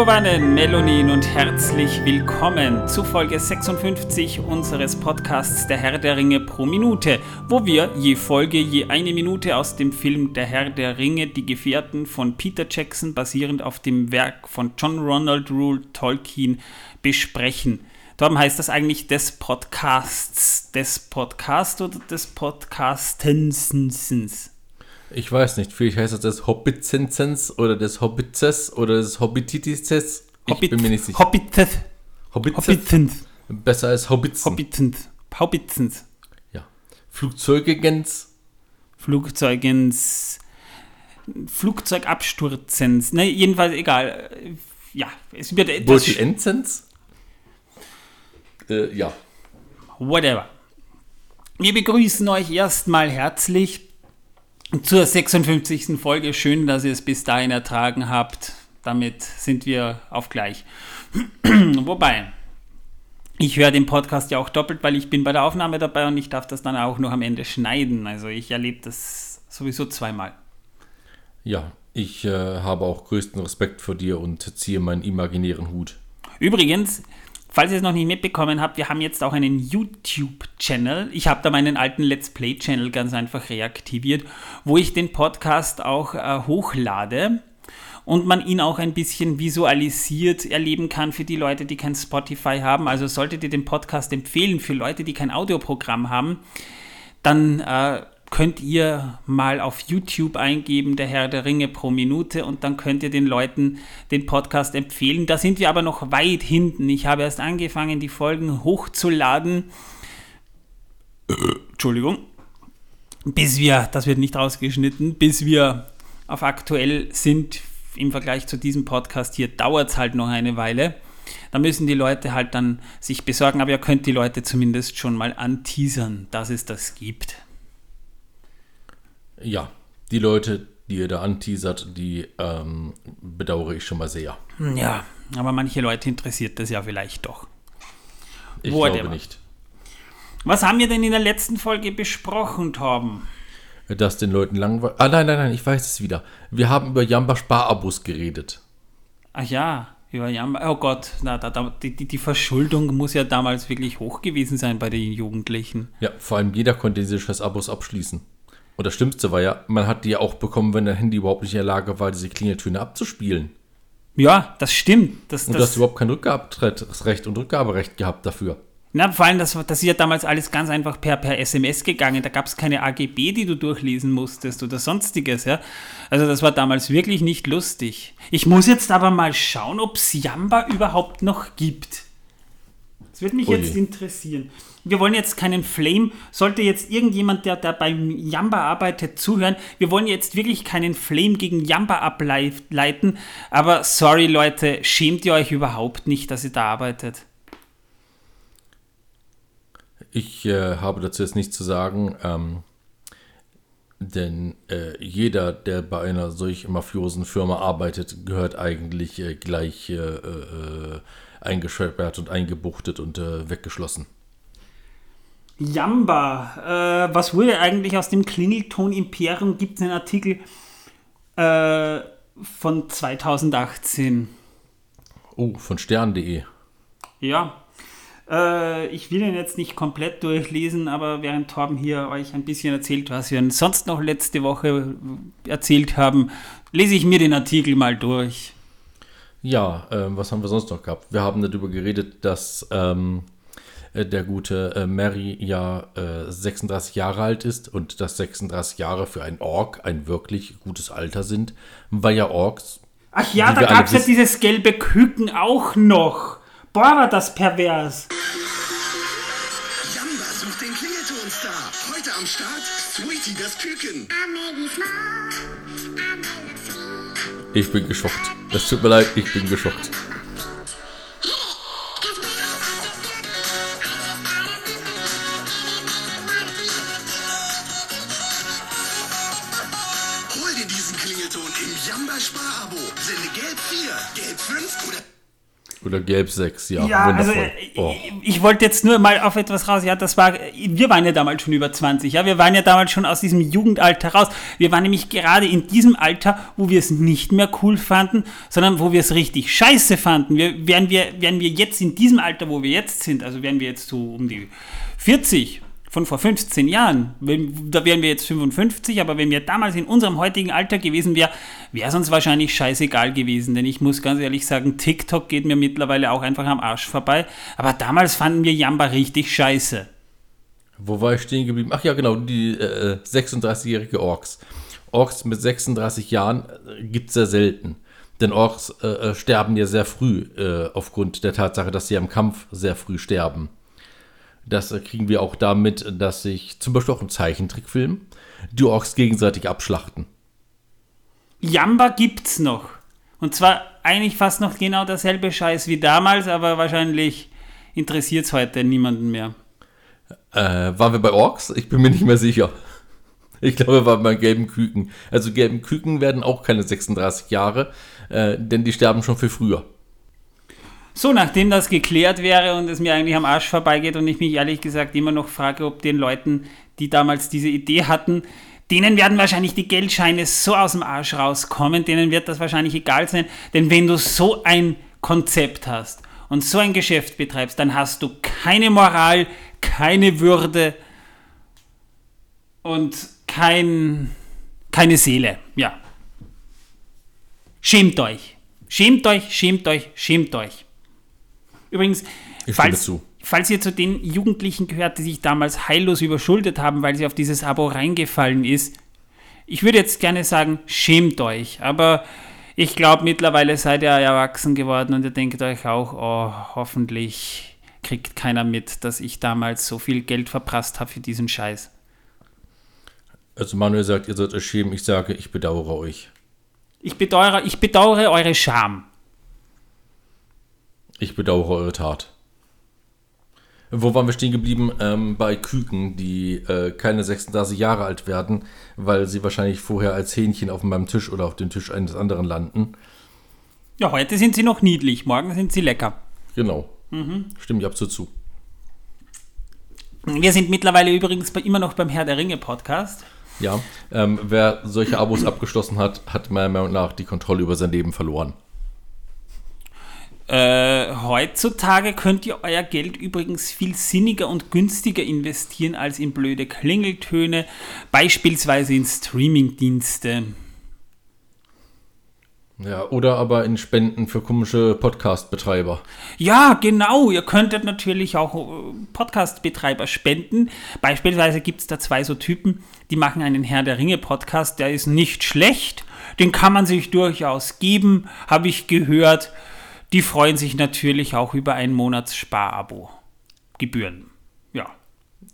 Megowannen, Melonin und herzlich willkommen zu Folge 56 unseres Podcasts Der Herr der Ringe pro Minute, wo wir je Folge je eine Minute aus dem Film Der Herr der Ringe, die Gefährten von Peter Jackson basierend auf dem Werk von John Ronald Rule Tolkien besprechen. Darum heißt das eigentlich des Podcasts, des Podcast oder des Podcastensens? Ich weiß nicht, vielleicht heißt das des Hobbitsensens oder des Hobbitzes oder des Hobbititis. Ich Hobbit, bin mir nicht sicher. Hobbitses. Hobbitsens. Besser als Hobbitzen. Hobbitzens. Hobbitzens. Ja. Flugzeugegens. Flugzeugens. Flugzeugabsturzens. Ne, jedenfalls egal. Ja, es wird etwas. Enzens? Äh, ja. Whatever. Wir begrüßen euch erstmal herzlich zur 56. Folge. Schön, dass ihr es bis dahin ertragen habt. Damit sind wir auf gleich. Wobei, ich höre den Podcast ja auch doppelt, weil ich bin bei der Aufnahme dabei und ich darf das dann auch noch am Ende schneiden. Also ich erlebe das sowieso zweimal. Ja, ich äh, habe auch größten Respekt vor dir und ziehe meinen imaginären Hut. Übrigens, Falls ihr es noch nicht mitbekommen habt, wir haben jetzt auch einen YouTube-Channel. Ich habe da meinen alten Let's Play-Channel ganz einfach reaktiviert, wo ich den Podcast auch äh, hochlade und man ihn auch ein bisschen visualisiert erleben kann für die Leute, die kein Spotify haben. Also solltet ihr den Podcast empfehlen für Leute, die kein Audioprogramm haben, dann äh, könnt ihr mal auf YouTube eingeben, der Herr der Ringe pro Minute, und dann könnt ihr den Leuten den Podcast empfehlen. Da sind wir aber noch weit hinten. Ich habe erst angefangen, die Folgen hochzuladen. Entschuldigung. Bis wir, das wird nicht rausgeschnitten, bis wir auf aktuell sind im Vergleich zu diesem Podcast hier, dauert es halt noch eine Weile. Da müssen die Leute halt dann sich besorgen, aber ihr könnt die Leute zumindest schon mal anteasern, dass es das gibt. Ja, die Leute, die ihr da anteasert, die ähm, bedauere ich schon mal sehr. Ja, aber manche Leute interessiert das ja vielleicht doch. Ich Whatever. glaube nicht. Was haben wir denn in der letzten Folge besprochen, Torben? Dass den Leuten langweilig. Ah, nein, nein, nein, ich weiß es wieder. Wir haben über Jamba Sparabos geredet. Ach ja, über Jamba. Oh Gott, na, da, da, die, die Verschuldung muss ja damals wirklich hoch gewesen sein bei den Jugendlichen. Ja, vor allem jeder konnte diese scheiß Abos abschließen. Und das Schlimmste war ja, man hat die ja auch bekommen, wenn der Handy überhaupt nicht in der Lage war, diese Klingeltöne abzuspielen. Ja, das stimmt. Das, und das, du hast überhaupt kein Rückgaberecht und Rückgaberecht gehabt dafür. Na, vor allem, das, das ist ja damals alles ganz einfach per, per SMS gegangen. Da gab es keine AGB, die du durchlesen musstest oder sonstiges, ja. Also das war damals wirklich nicht lustig. Ich muss jetzt aber mal schauen, ob es Jamba überhaupt noch gibt. Das würde mich oh jetzt interessieren. Wir wollen jetzt keinen Flame, sollte jetzt irgendjemand, der da beim Jamba arbeitet, zuhören, wir wollen jetzt wirklich keinen Flame gegen Jamba ableiten, aber sorry Leute, schämt ihr euch überhaupt nicht, dass ihr da arbeitet? Ich äh, habe dazu jetzt nichts zu sagen, ähm, denn äh, jeder, der bei einer solch mafiosen Firma arbeitet, gehört eigentlich äh, gleich eingesperrt und eingebuchtet und äh, weggeschlossen. Jamba. Äh, was wurde eigentlich aus dem Klingelton Imperium? Gibt es einen Artikel äh, von 2018? Oh, von stern.de. Ja. Äh, ich will ihn jetzt nicht komplett durchlesen, aber während Torben hier euch ein bisschen erzählt, was wir sonst noch letzte Woche erzählt haben, lese ich mir den Artikel mal durch. Ja, äh, was haben wir sonst noch gehabt? Wir haben darüber geredet, dass ähm, äh, der gute äh, Mary ja äh, 36 Jahre alt ist und dass 36 Jahre für einen Ork ein wirklich gutes Alter sind, weil ja Orks. Ach ja, da gab es ja dieses gelbe Küken auch noch. Boah, war das pervers. Jamba sucht den Klingeltonstar. Heute am Start Sweetie das Küken. Ich bin geschockt. Das tut mir leid, ich bin geschockt. Oder Gelb 6, ja. Ja, also wundervoll. äh, oh. ich, ich wollte jetzt nur mal auf etwas raus. Ja, das war, wir waren ja damals schon über 20. Ja, wir waren ja damals schon aus diesem Jugendalter raus. Wir waren nämlich gerade in diesem Alter, wo wir es nicht mehr cool fanden, sondern wo wir es richtig scheiße fanden. Wir, wären, wir, wären wir jetzt in diesem Alter, wo wir jetzt sind, also wären wir jetzt so um die 40 von vor 15 Jahren, da wären wir jetzt 55, aber wenn wir damals in unserem heutigen Alter gewesen wären, wäre es uns wahrscheinlich scheißegal gewesen. Denn ich muss ganz ehrlich sagen, TikTok geht mir mittlerweile auch einfach am Arsch vorbei. Aber damals fanden wir Jamba richtig scheiße. Wo war ich stehen geblieben? Ach ja, genau, die äh, 36-jährige Orks. Orks mit 36 Jahren äh, gibt es sehr selten. Denn Orks äh, äh, sterben ja sehr früh, äh, aufgrund der Tatsache, dass sie im Kampf sehr früh sterben. Das kriegen wir auch damit, dass sich zum Beispiel auch im Zeichentrickfilm die Orks gegenseitig abschlachten. Jamba gibt's noch. Und zwar eigentlich fast noch genau derselbe Scheiß wie damals, aber wahrscheinlich interessiert es heute niemanden mehr. Äh, waren wir bei Orks? Ich bin mir nicht mehr sicher. Ich glaube, wir waren bei gelben Küken. Also gelben Küken werden auch keine 36 Jahre, äh, denn die sterben schon viel früher. So, nachdem das geklärt wäre und es mir eigentlich am Arsch vorbeigeht und ich mich ehrlich gesagt immer noch frage, ob den Leuten, die damals diese Idee hatten, denen werden wahrscheinlich die Geldscheine so aus dem Arsch rauskommen, denen wird das wahrscheinlich egal sein, denn wenn du so ein Konzept hast und so ein Geschäft betreibst, dann hast du keine Moral, keine Würde und kein, keine Seele. Ja. Schämt euch. Schämt euch, schämt euch, schämt euch. Übrigens, falls, falls ihr zu den Jugendlichen gehört, die sich damals heillos überschuldet haben, weil sie auf dieses Abo reingefallen ist, ich würde jetzt gerne sagen, schämt euch. Aber ich glaube, mittlerweile seid ihr erwachsen geworden und ihr denkt euch auch, oh, hoffentlich kriegt keiner mit, dass ich damals so viel Geld verprasst habe für diesen Scheiß. Also Manuel sagt, ihr sollt euch schämen. Ich sage, ich bedauere euch. Ich bedauere, ich bedauere eure Scham. Ich bedauere eure Tat. Wo waren wir stehen geblieben? Ähm, bei Küken, die äh, keine 36 Jahre alt werden, weil sie wahrscheinlich vorher als Hähnchen auf meinem Tisch oder auf dem Tisch eines anderen landen. Ja, heute sind sie noch niedlich, morgen sind sie lecker. Genau. Stimme ich absolut zu. Wir sind mittlerweile übrigens bei, immer noch beim Herr der Ringe Podcast. Ja. Ähm, wer solche Abos abgeschlossen hat, hat meiner Meinung nach die Kontrolle über sein Leben verloren. Äh, heutzutage könnt ihr euer Geld übrigens viel sinniger und günstiger investieren als in blöde Klingeltöne, beispielsweise in Streamingdienste. Ja, oder aber in Spenden für komische Podcast-Betreiber. Ja, genau. Ihr könntet natürlich auch äh, Podcast-Betreiber spenden. Beispielsweise gibt es da zwei so Typen, die machen einen Herr der Ringe-Podcast. Der ist nicht schlecht. Den kann man sich durchaus geben, habe ich gehört. Die freuen sich natürlich auch über ein Monatssparabo. Gebühren. Ja.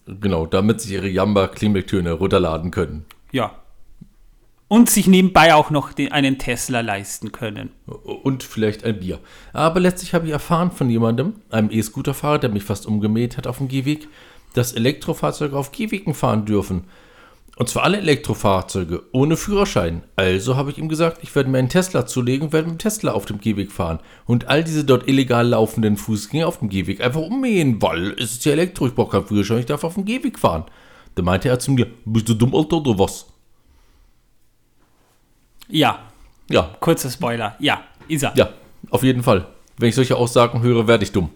Genau, damit sie ihre Jamba-Klingeltöne runterladen können. Ja. Und sich nebenbei auch noch den, einen Tesla leisten können. Und vielleicht ein Bier. Aber letztlich habe ich erfahren von jemandem, einem E-Scooter-Fahrer, der mich fast umgemäht hat auf dem Gehweg, dass Elektrofahrzeuge auf Gehwegen fahren dürfen. Und zwar alle Elektrofahrzeuge ohne Führerschein. Also habe ich ihm gesagt, ich werde mir einen Tesla zulegen und werde mit dem Tesla auf dem Gehweg fahren. Und all diese dort illegal laufenden Fußgänger auf dem Gehweg einfach ummähen, weil es ist ja Elektro, ich brauche keinen Führerschein, ich darf auf dem Gehweg fahren. Da meinte er zu mir, bist du dumm, Alter, oder was? Ja, Ja, kurzer Spoiler. Ja, ist er. ja, auf jeden Fall. Wenn ich solche Aussagen höre, werde ich dumm.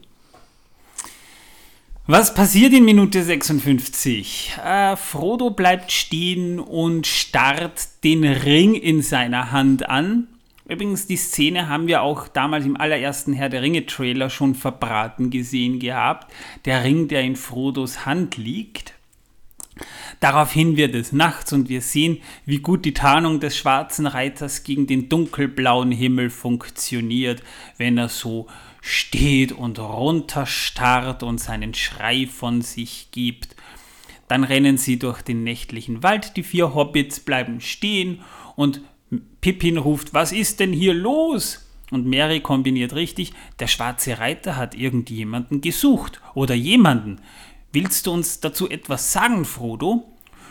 Was passiert in Minute 56? Äh, Frodo bleibt stehen und starrt den Ring in seiner Hand an. Übrigens, die Szene haben wir auch damals im allerersten Herr der Ringe-Trailer schon verbraten gesehen gehabt. Der Ring, der in Frodos Hand liegt. Daraufhin wird es nachts und wir sehen, wie gut die Tarnung des schwarzen Reiters gegen den dunkelblauen Himmel funktioniert, wenn er so steht und runterstarrt und seinen Schrei von sich gibt. Dann rennen sie durch den nächtlichen Wald, die vier Hobbits bleiben stehen und Pippin ruft, was ist denn hier los? Und Mary kombiniert richtig, der schwarze Reiter hat irgendjemanden gesucht oder jemanden. Willst du uns dazu etwas sagen, Frodo?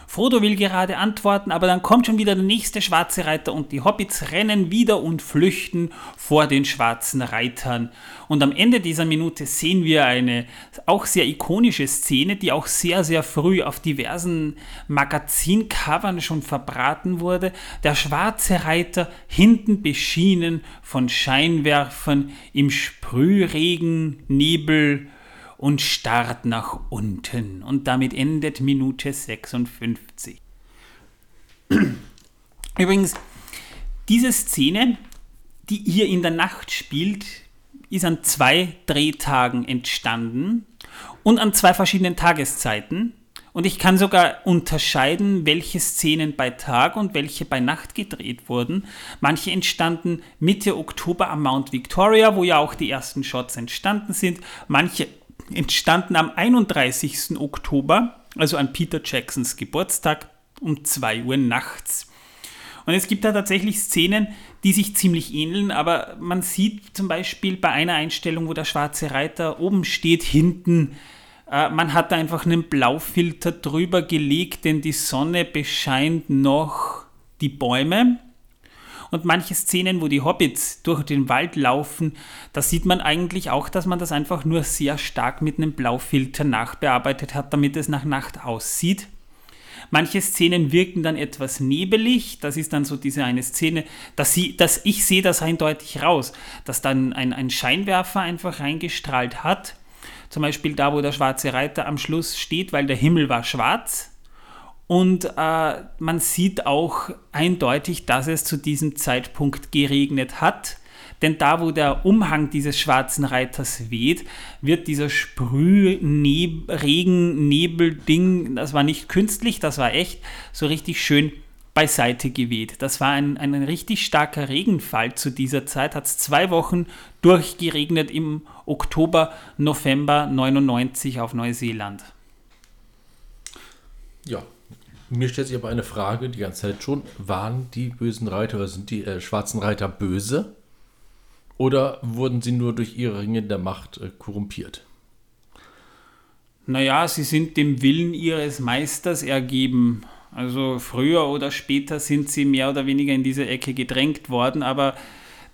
Frodo will gerade antworten, aber dann kommt schon wieder der nächste schwarze Reiter und die Hobbits rennen wieder und flüchten vor den schwarzen Reitern. Und am Ende dieser Minute sehen wir eine auch sehr ikonische Szene, die auch sehr, sehr früh auf diversen Magazincovern schon verbraten wurde. Der schwarze Reiter hinten beschienen von Scheinwerfern im Sprühregen, Nebel, und starrt nach unten. Und damit endet Minute 56. Übrigens, diese Szene, die hier in der Nacht spielt, ist an zwei Drehtagen entstanden und an zwei verschiedenen Tageszeiten. Und ich kann sogar unterscheiden, welche Szenen bei Tag und welche bei Nacht gedreht wurden. Manche entstanden Mitte Oktober am Mount Victoria, wo ja auch die ersten Shots entstanden sind. Manche entstanden am 31. Oktober, also an Peter Jacksons Geburtstag um 2 Uhr nachts. Und es gibt da tatsächlich Szenen, die sich ziemlich ähneln, aber man sieht zum Beispiel bei einer Einstellung, wo der schwarze Reiter oben steht, hinten, äh, man hat da einfach einen Blaufilter drüber gelegt, denn die Sonne bescheint noch die Bäume und manche Szenen, wo die Hobbits durch den Wald laufen, da sieht man eigentlich auch, dass man das einfach nur sehr stark mit einem Blaufilter nachbearbeitet hat, damit es nach Nacht aussieht. Manche Szenen wirken dann etwas nebelig. Das ist dann so diese eine Szene, dass, sie, dass ich sehe das eindeutig raus, dass dann ein, ein Scheinwerfer einfach reingestrahlt hat. Zum Beispiel da, wo der schwarze Reiter am Schluss steht, weil der Himmel war schwarz. Und äh, man sieht auch eindeutig, dass es zu diesem Zeitpunkt geregnet hat. Denn da, wo der Umhang dieses schwarzen Reiters weht, wird dieser Sprüh-Regen-Nebel-Ding, das war nicht künstlich, das war echt, so richtig schön beiseite geweht. Das war ein, ein richtig starker Regenfall zu dieser Zeit, hat es zwei Wochen durchgeregnet im Oktober, November 99 auf Neuseeland. Ja, mir stellt sich aber eine Frage die ganze Zeit schon. Waren die bösen Reiter oder sind die äh, schwarzen Reiter böse? Oder wurden sie nur durch ihre Ringe der Macht äh, korrumpiert? Naja, sie sind dem Willen ihres Meisters ergeben. Also früher oder später sind sie mehr oder weniger in diese Ecke gedrängt worden, aber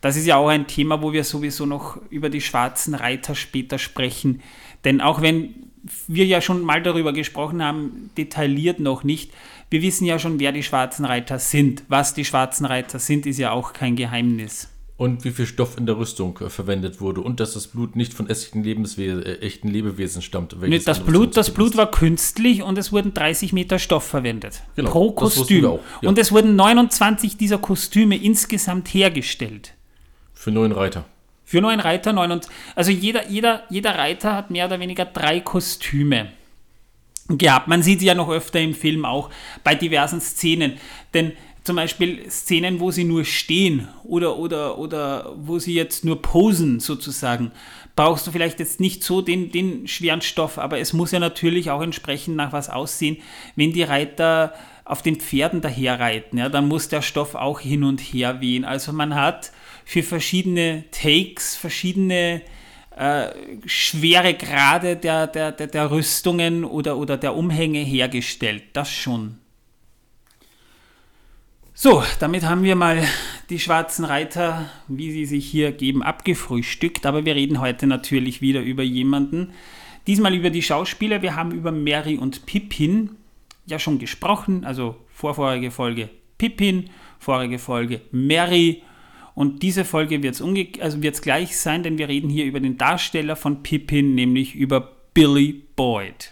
das ist ja auch ein Thema, wo wir sowieso noch über die schwarzen Reiter später sprechen. Denn auch wenn wir ja schon mal darüber gesprochen haben, detailliert noch nicht. Wir wissen ja schon, wer die schwarzen Reiter sind. Was die schwarzen Reiter sind, ist ja auch kein Geheimnis. Und wie viel Stoff in der Rüstung äh, verwendet wurde und dass das Blut nicht von echten, Lebenswe äh, echten Lebewesen stammt. Nee, das Blut, das Blut war künstlich und es wurden 30 Meter Stoff verwendet. Genau, pro Kostüm. Auch, ja. Und es wurden 29 dieser Kostüme insgesamt hergestellt. Für neun Reiter. Für nur einen Reiter, neun und, also jeder, jeder, jeder Reiter hat mehr oder weniger drei Kostüme gehabt. Man sieht sie ja noch öfter im Film auch bei diversen Szenen. Denn zum Beispiel Szenen, wo sie nur stehen oder, oder, oder wo sie jetzt nur posen sozusagen, brauchst du vielleicht jetzt nicht so den, den schweren Stoff, aber es muss ja natürlich auch entsprechend nach was aussehen, wenn die Reiter auf den Pferden daherreiten, ja, dann muss der Stoff auch hin und her wehen. Also man hat für verschiedene Takes, verschiedene äh, schwere Grade der, der, der, der Rüstungen oder, oder der Umhänge hergestellt. Das schon. So, damit haben wir mal die schwarzen Reiter, wie sie sich hier geben, abgefrühstückt. Aber wir reden heute natürlich wieder über jemanden. Diesmal über die Schauspieler. Wir haben über Mary und Pippin ja schon gesprochen. Also vorvorige Folge Pippin, vorige Folge Mary und diese Folge wird es also gleich sein, denn wir reden hier über den Darsteller von Pippin, nämlich über Billy Boyd.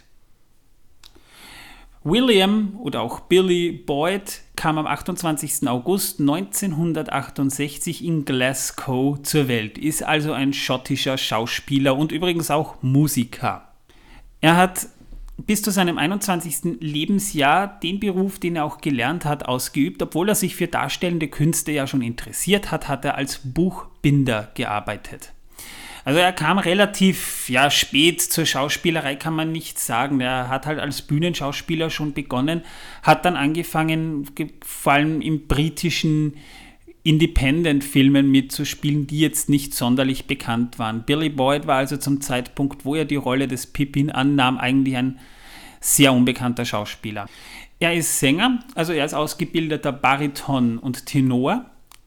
William oder auch Billy Boyd kam am 28. August 1968 in Glasgow zur Welt, ist also ein schottischer Schauspieler und übrigens auch Musiker. Er hat bis zu seinem 21. Lebensjahr den Beruf, den er auch gelernt hat, ausgeübt. Obwohl er sich für darstellende Künste ja schon interessiert hat, hat er als Buchbinder gearbeitet. Also er kam relativ ja, spät zur Schauspielerei, kann man nicht sagen. Er hat halt als Bühnenschauspieler schon begonnen, hat dann angefangen, vor allem im britischen Independent-Filmen mitzuspielen, die jetzt nicht sonderlich bekannt waren. Billy Boyd war also zum Zeitpunkt, wo er die Rolle des Pippin annahm, eigentlich ein sehr unbekannter Schauspieler. Er ist Sänger, also er ist ausgebildeter Bariton und Tenor.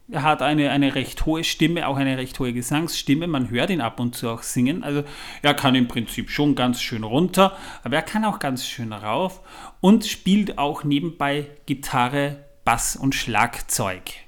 Er hat eine, eine recht hohe Stimme, auch eine recht hohe Gesangsstimme. Man hört ihn ab und zu auch singen. Also er kann im Prinzip schon ganz schön runter, aber er kann auch ganz schön rauf und spielt auch nebenbei Gitarre, Bass und Schlagzeug.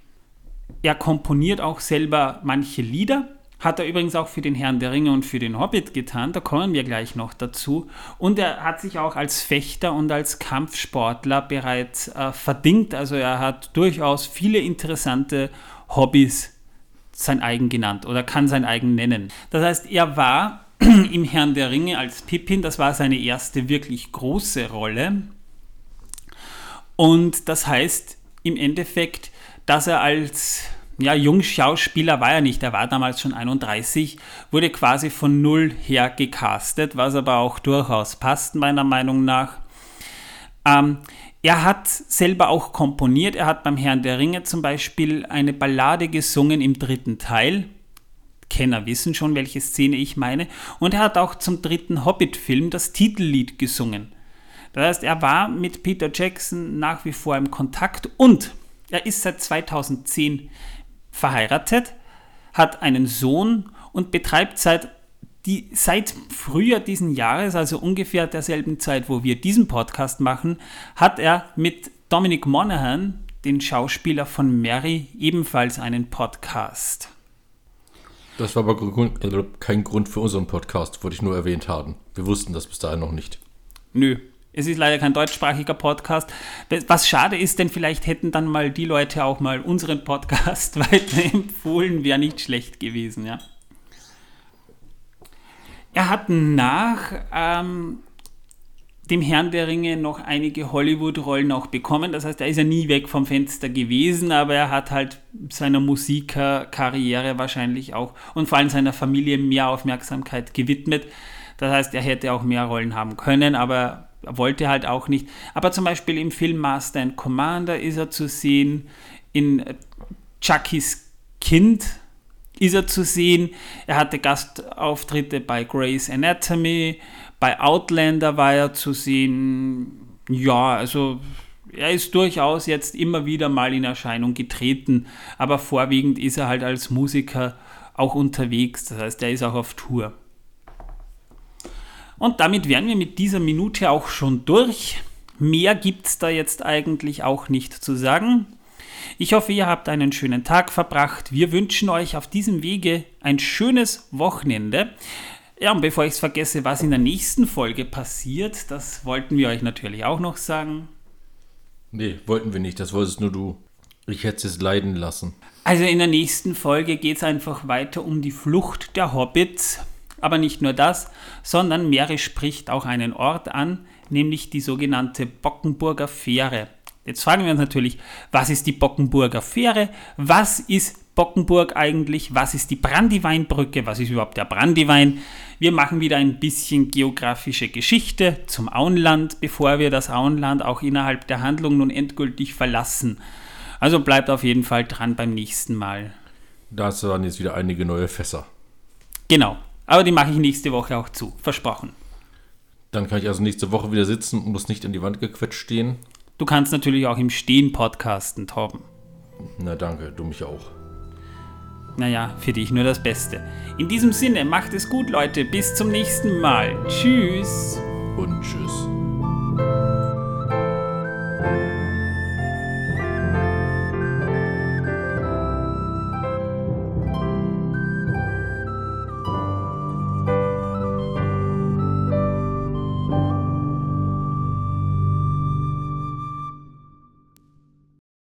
Er komponiert auch selber manche Lieder. Hat er übrigens auch für den Herrn der Ringe und für den Hobbit getan, da kommen wir gleich noch dazu. Und er hat sich auch als Fechter und als Kampfsportler bereits äh, verdingt. Also er hat durchaus viele interessante Hobbys sein eigen genannt oder kann sein eigen nennen. Das heißt, er war im Herrn der Ringe als Pippin, das war seine erste wirklich große Rolle. Und das heißt im Endeffekt, dass er als ja, Jungschauspieler war er nicht, er war damals schon 31, wurde quasi von null her gecastet, was aber auch durchaus passt, meiner Meinung nach. Ähm, er hat selber auch komponiert, er hat beim Herrn der Ringe zum Beispiel eine Ballade gesungen im dritten Teil. Kenner wissen schon, welche Szene ich meine. Und er hat auch zum dritten Hobbit-Film das Titellied gesungen. Das heißt, er war mit Peter Jackson nach wie vor im Kontakt und er ist seit 2010 verheiratet, hat einen Sohn und betreibt seit, die, seit Frühjahr diesen Jahres, also ungefähr derselben Zeit, wo wir diesen Podcast machen, hat er mit Dominic Monaghan, den Schauspieler von Mary, ebenfalls einen Podcast. Das war aber äh, kein Grund für unseren Podcast, wollte ich nur erwähnt haben. Wir wussten das bis dahin noch nicht. Nö, es ist leider kein deutschsprachiger Podcast. Was schade ist, denn vielleicht hätten dann mal die Leute auch mal unseren Podcast weiterempfohlen, wäre nicht schlecht gewesen, ja. Er hat nach ähm, dem Herrn der Ringe noch einige Hollywood-Rollen auch bekommen. Das heißt, er ist ja nie weg vom Fenster gewesen, aber er hat halt seiner Musikerkarriere wahrscheinlich auch und vor allem seiner Familie mehr Aufmerksamkeit gewidmet. Das heißt, er hätte auch mehr Rollen haben können, aber wollte halt auch nicht. Aber zum Beispiel im Film Master and Commander ist er zu sehen, in Chuckys Kind ist er zu sehen. Er hatte Gastauftritte bei Grey's Anatomy, bei Outlander war er zu sehen. Ja, also er ist durchaus jetzt immer wieder mal in Erscheinung getreten, aber vorwiegend ist er halt als Musiker auch unterwegs. Das heißt, er ist auch auf Tour. Und damit wären wir mit dieser Minute auch schon durch. Mehr gibt es da jetzt eigentlich auch nicht zu sagen. Ich hoffe, ihr habt einen schönen Tag verbracht. Wir wünschen euch auf diesem Wege ein schönes Wochenende. Ja, und bevor ich es vergesse, was in der nächsten Folge passiert, das wollten wir euch natürlich auch noch sagen. Nee, wollten wir nicht, das wolltest nur du. Ich hätte es leiden lassen. Also in der nächsten Folge geht es einfach weiter um die Flucht der Hobbits aber nicht nur das, sondern Mary spricht auch einen Ort an, nämlich die sogenannte Bockenburger Fähre. Jetzt fragen wir uns natürlich, was ist die Bockenburger Fähre? Was ist Bockenburg eigentlich? Was ist die Brandyweinbrücke? Was ist überhaupt der Brandywein? Wir machen wieder ein bisschen geografische Geschichte zum Auenland, bevor wir das Auenland auch innerhalb der Handlung nun endgültig verlassen. Also bleibt auf jeden Fall dran beim nächsten Mal. Das waren jetzt wieder einige neue Fässer. Genau. Aber die mache ich nächste Woche auch zu. Versprochen. Dann kann ich also nächste Woche wieder sitzen und muss nicht an die Wand gequetscht stehen. Du kannst natürlich auch im Stehen podcasten, Torben. Na danke, du mich auch. Naja, für dich nur das Beste. In diesem Sinne, macht es gut, Leute. Bis zum nächsten Mal. Tschüss. Und tschüss.